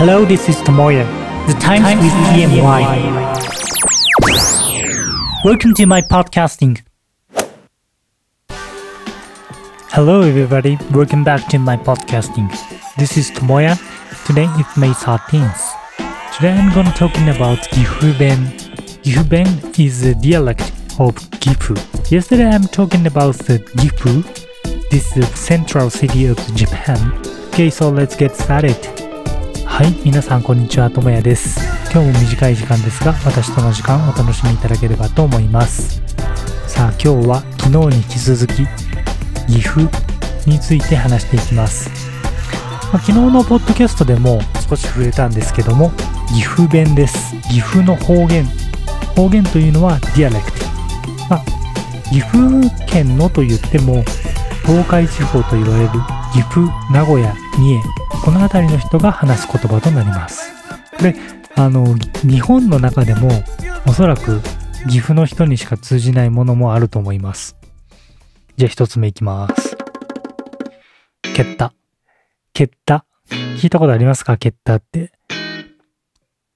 Hello, this is Tomoya. The Times, Times with EMY. Welcome to my podcasting. Hello, everybody. Welcome back to my podcasting. This is Tomoya. Today is May 13th. Today I'm going to talking about Gifu Ben. Gifu Ben is a dialect of Gifu. Yesterday I'm talking about the Gifu. This is the central city of Japan. Okay, so let's get started. はい、皆さんこんにちは、ともやです。今日も短い時間ですが、私との時間お楽しみいただければと思います。さあ、今日は昨日に引き続き、岐阜について話していきます。まあ、昨日のポッドキャストでも少し触れたんですけども、岐阜弁です。岐阜の方言。方言というのはディアレクト。まあ、岐阜県のと言っても、東海地方と言われる岐阜、名古屋、三重、この辺りの人が話す言葉となります。で、あの、日本の中でもおそらく岐阜の人にしか通じないものもあると思います。じゃあ一つ目いきます。蹴った。蹴った。聞いたことありますか？蹴ったって。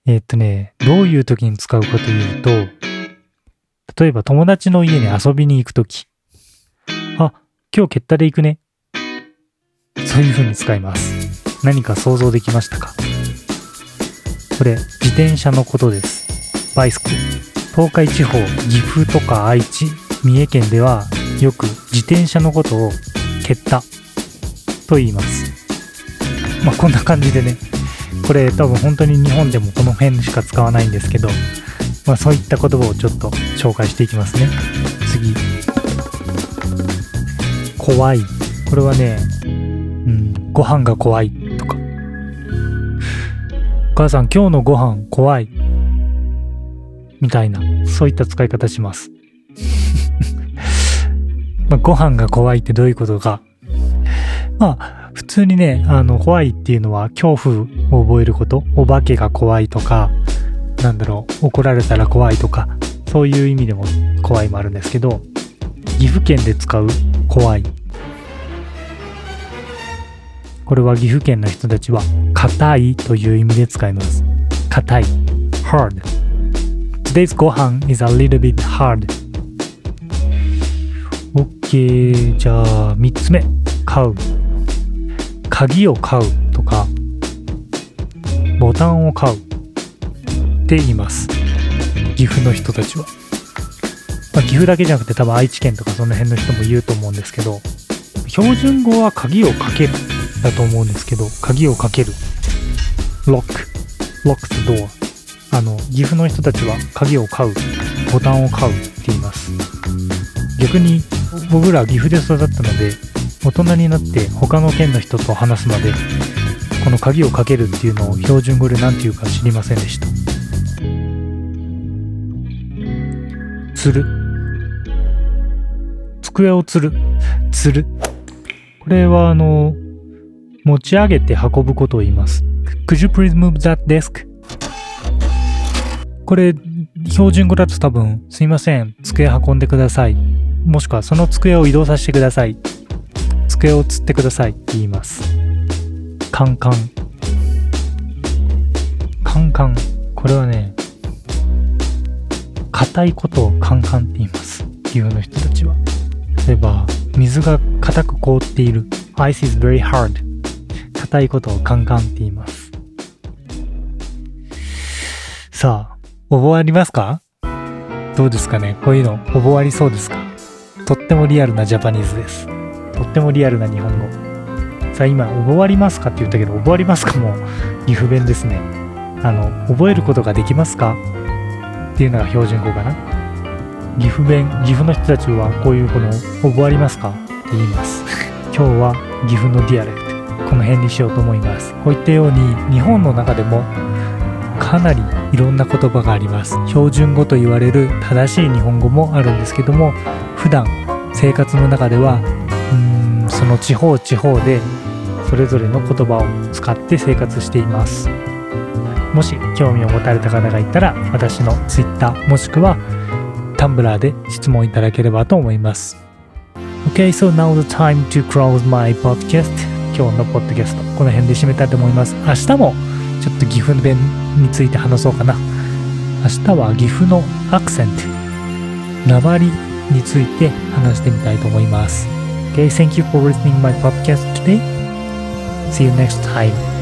えーっとね、どういう時に使うかというと、例えば友達の家に遊びに行くとき。あ、今日蹴ったで行くね。そういう風に使います。何か想像できましたか？これ、自転車のことです。バイスク。東海地方、岐阜とか愛知、三重県ではよく自転車のことを蹴ったと言います。まあこんな感じでね、これ多分本当に日本でもこの辺しか使わないんですけど、まあそういった言葉をちょっと紹介していきますね。次。怖い。これはね、ご飯が怖いとか。お母さん今日のご飯怖い。みたいな、そういった使い方します。まあ、ご飯が怖いってどういうことか。まあ、普通にね、あの、怖いっていうのは恐怖を覚えること。お化けが怖いとか、なんだろう、怒られたら怖いとか、そういう意味でも怖いもあるんですけど、岐阜県で使う怖い。これは岐阜県の人たちは、硬いという意味で使います。硬い。hard. Today's ご飯 is a little bit hard. OK. じゃあ、3つ目。買う。鍵を買うとか、ボタンを買うって言います。岐阜の人たちは。まあ、岐阜だけじゃなくて多分愛知県とかその辺の人も言うと思うんですけど、標準語は鍵をかけるだと思うんですけど、鍵をかける。ロック。ロック the door。あの、岐阜の人たちは鍵を買う。ボタンを買うって言います。逆に僕ら岐阜で育ったので、大人になって他の県の人と話すまで、この鍵をかけるっていうのを標準語で何て言うか知りませんでした。つる。机をつる。つる。これはあの、持ち上げて運ぶことを言います。Could you please move that desk? これ、標準語だと多分、すいません、机運んでください。もしくはその机を移動させてください。机を釣ってくださいって言います。カンカン。カンカン。これはね、硬いことをカンカンって言います。岐阜の人たちは。例えば、水が硬く凍っている。Ice is very hard. 硬いことをカンカンって言います。さあ、覚わりますか？どうですかね？こういうの覚わりそうですか？とってもリアルな Japanese です。とってもリアルな日本語。さあ今、覚わりますかって言ったけど、覚わりますかも岐阜 弁ですね。あの、覚えることができますか？っていうのが標準語かな。岐阜弁、岐阜の人たちはこういうこの、覚わりますか？って言います。今日は岐阜の dialect。この辺にしようと思います。こういったように、日本の中でもかなりいろんな言葉があります。標準語と言われる正しい日本語もあるんですけども、普段生活の中ではうーんその地方地方でそれぞれの言葉を使って生活していますもし興味を持たれた方がいたら私の Twitter もしくは Tumblr で質問いただければと思います OK, so now the time to close my podcast 今日のポッドキャストこの辺で締めたいと思います明日もちょっと岐阜弁について話そうかな。明日は岐阜のアクセント、鉛について話してみたいと思います。Okay, thank you for listening my podcast today. See you next time.